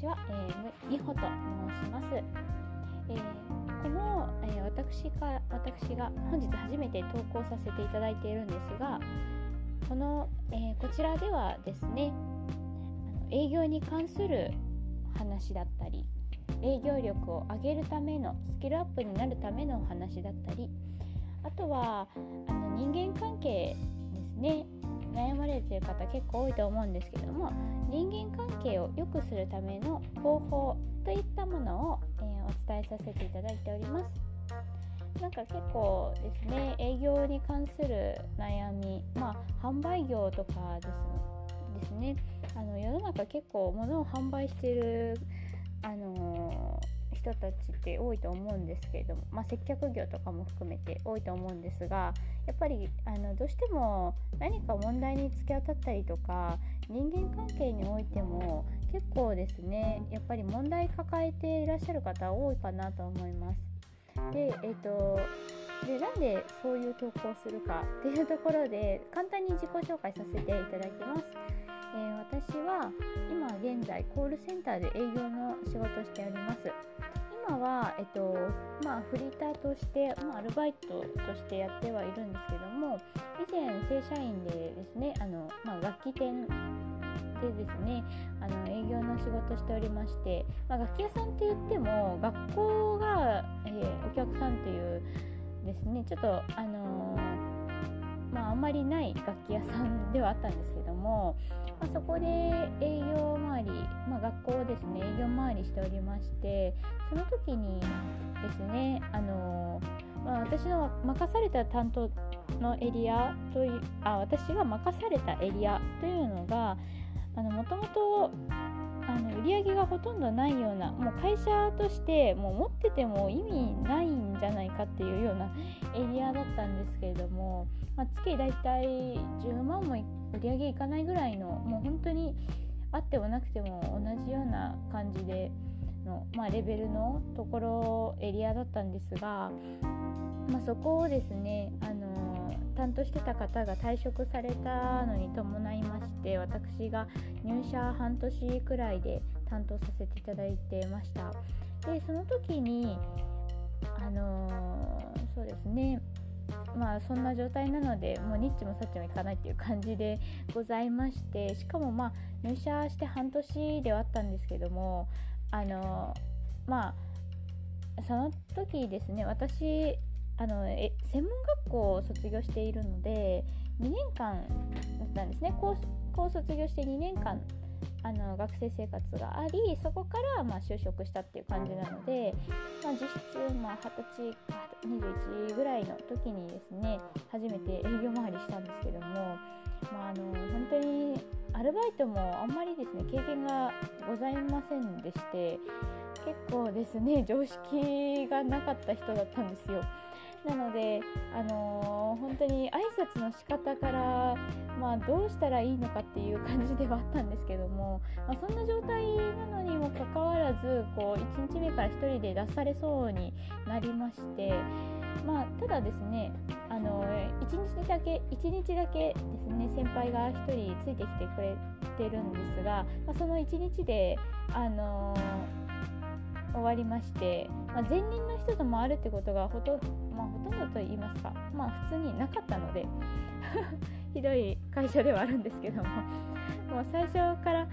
私は、えー、美穂と申します、えー、この、えー、私が私が本日初めて投稿させていただいているんですがこの、えこちらではですね営業に関する話だったり営業力を上げるためのスキルアップになるためのお話だったりあとはあの人間関係ですね。悩まれている方結構多いと思うんですけども人間関係を良くするための方法といったものを、えー、お伝えさせていただいております。なんか結構ですね営業に関する悩みまあ販売業とかですですね。あの世の中結構物を販売しているあのー人たちって多いと思うんですけれども、まあ、接客業とかも含めて多いと思うんですがやっぱりあのどうしても何か問題に突き当たったりとか人間関係においても結構ですねやっぱり問題抱えていらっしゃる方多いかなと思います。でえーとでなんでそういう投稿をするかっていうところで簡単に自己紹介させていただきます。えー、私は今現在コールセンターで営業の仕事をしております。今は、えっとまあ、フリーターとして、まあ、アルバイトとしてやってはいるんですけども以前正社員でですねあの、まあ、楽器店でですねあの営業の仕事しておりまして、まあ、楽器屋さんって言っても学校が、えー、お客さんというですね。ちょっとあのー、まああんまりない楽器屋さんではあったんですけども、まあ、そこで営業周り、まあ、学校ですね営業周りしておりましてその時にですねあのー、まあ、私の任された担当のエリアというあ私が任されたエリアというのがもともとあの売り上げがほとんどないようなもう会社としてもう持ってても意味ないんじゃないかっていうようなエリアだったんですけれども、まあ、月大体10万も売り上げいかないぐらいのもう本当にあってもなくても同じような感じでの、まあ、レベルのところエリアだったんですが、まあ、そこをですねあ担当してた方が退職されたのに伴いまして私が入社半年くらいで担当させていただいてました。でその時にあのー、そうですね。まあそんな状態なのでもうニッチもサッチもいかないっていう感じでございましてしかもまあ入社して半年ではあったんですけどもあのまあその時ですね私あのえ専門学校を卒業しているので2年間だったんですね高校卒業して2年間あの学生生活がありそこからまあ就職したっていう感じなので、まあ、実質まあ20歳21ぐらいの時にですね初めて営業回りしたんですけども、まあ、あの本当にアルバイトもあんまりですね経験がございませんでして結構ですね常識がなかった人だったんですよ。なので、あのー、本当に挨拶の仕方から、まあ、どうしたらいいのかっていう感じではあったんですけども、まあ、そんな状態なのにもかかわらずこう1日目から1人で出されそうになりまして、まあ、ただですね、あのー、1日だけ1日だけですね先輩が1人ついてきてくれてるんですが、まあ、その1日で、あのー終わりまして、まあ、前任の人と回るってことがほと,、まあ、ほとんどと言いますか、まあ、普通になかったので ひどい会社ではあるんですけどももう最初から、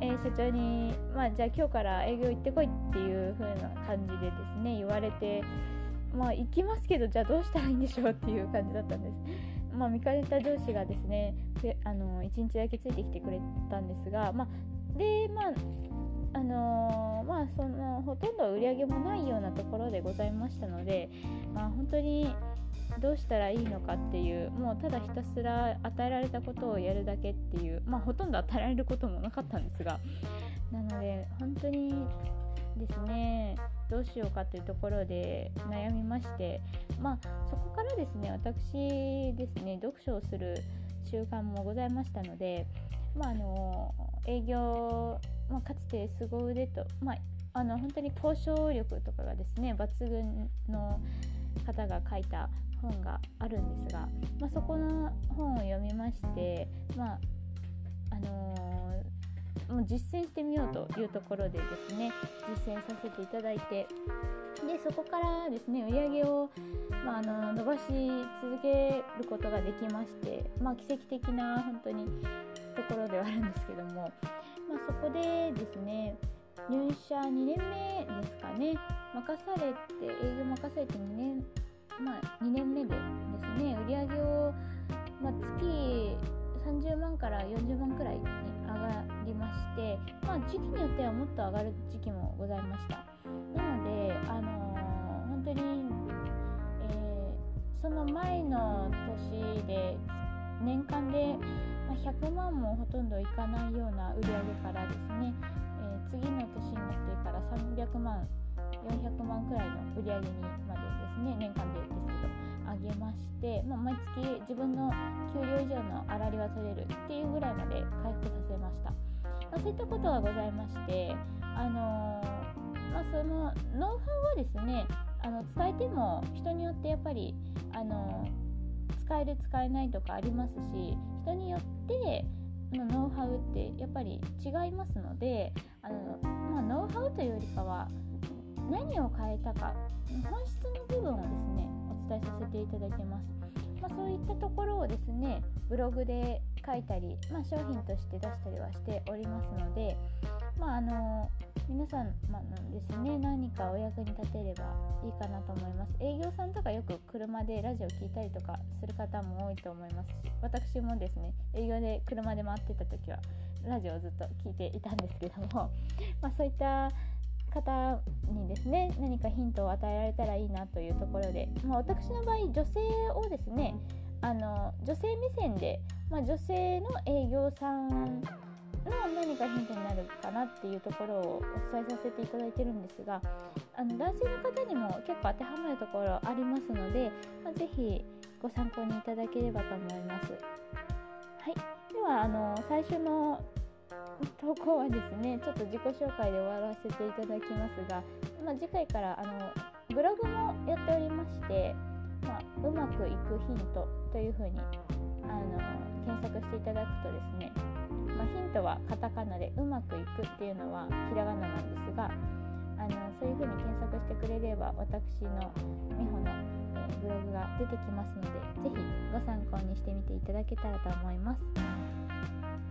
えー、社長に、まあ、じゃあ今日から営業行ってこいっていう風な感じでですね言われてまあ行きますけどじゃあどうしたらいいんでしょうっていう感じだったんです。まあ、見かねた上司がですねあの1日だけついてきてくれたんですが、まあ、でまああのー、まあそのほとんど売り上げもないようなところでございましたので、まあ、本当にどうしたらいいのかっていうもうただひたすら与えられたことをやるだけっていうまあほとんど与えられることもなかったんですがなので本当にですねどうしようかっていうところで悩みましてまあそこからですね私ですね読書をする習慣もございましたのでまああの営業まあ、かつて凄腕と、まあ、あの本当に交渉力とかがですね抜群の方が書いた本があるんですが、まあ、そこの本を読みまして、まああのー、もう実践してみようというところでですね実践させていただいてでそこからですね売り上げを、まあ、あの伸ばし続けることができまして、まあ、奇跡的な本当にところではあるんですけども、まあ、そこでですね入社2年目ですかね任されて営業任されて2年まあ2年目でですね売り上げを、まあ、月30万から40万くらいに上がりまして、まあ、時期によってはもっと上がる時期もございました。なので、あのー、本当に、えー、その前の年で年間で100万もほとんどいかないような売り上げからですね、えー、次の年になってから300万400万くらいの売り上げにまでですね年間でですけど上げまして、まあ、毎月自分の給料以上の粗利が取れるっていうぐらいまで回復させました、まあ、そういったことがございましてあのー、まあ、そのノウハウはですねあの伝えても人によってやっぱりあの使える使えないとかありますし人によってのノウハウってやっぱり違いますのであの、まあ、ノウハウというよりかは何を変えたか本質の部分をですねお伝えさせていただいてます、まあ、そういったところをですねブログで書いたり、まあ、商品として出したりはしておりますので、まあ、あの皆さん、まあ、ですね。何かお役に立てればいいかなと思います。営業さんとかよく車でラジオ聞いたりとかする方も多いと思いますし私もですね営業で車で回ってた時はラジオをずっと聞いていたんですけども、まあ、そういった方にですね何かヒントを与えられたらいいなというところで、まあ、私の場合女性をですねあの女性目線で、まあ、女性の営業さんの何かヒントになるかなっていうところをお伝えさせていただいてるんですがあの男性の方にも結構当てはまるところありますので、まあ、ぜひご参考にいただければと思います。はい、ではあの最初の投稿はですねちょっと自己紹介で終わらせていただきますが、まあ、次回からあのブログもやっておりまして、まあ、うまくいくヒントというふうにあの検索していただくとですね、まあ、ヒントはカタカナでうまくいくっていうのはひらがななんですがあのそういうふうに検索してくれれば私の美穂の、え、ブログが出てきますので是非ご参考にしてみていただけたらと思います。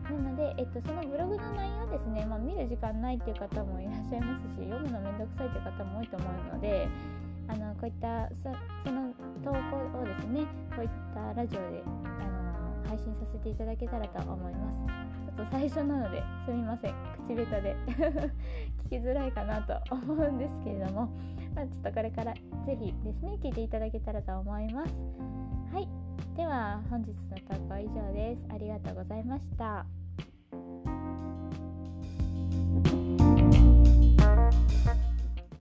なので、えっと、そのブログの内容ですね、まあ、見る時間ないっていう方もいらっしゃいますし読むのめんどくさいっていう方も多いと思うのであのこういったその投稿をですねこういったラジオであの配信させていただけたらと思います。ちょっと最初なのですみません。口下手で。聞きづらいかなと思うんですけれども、まあ、ちょっとこれから是非ですね聞いていただけたらと思います。はい。では本日の投稿は以上です。ありがとうございました。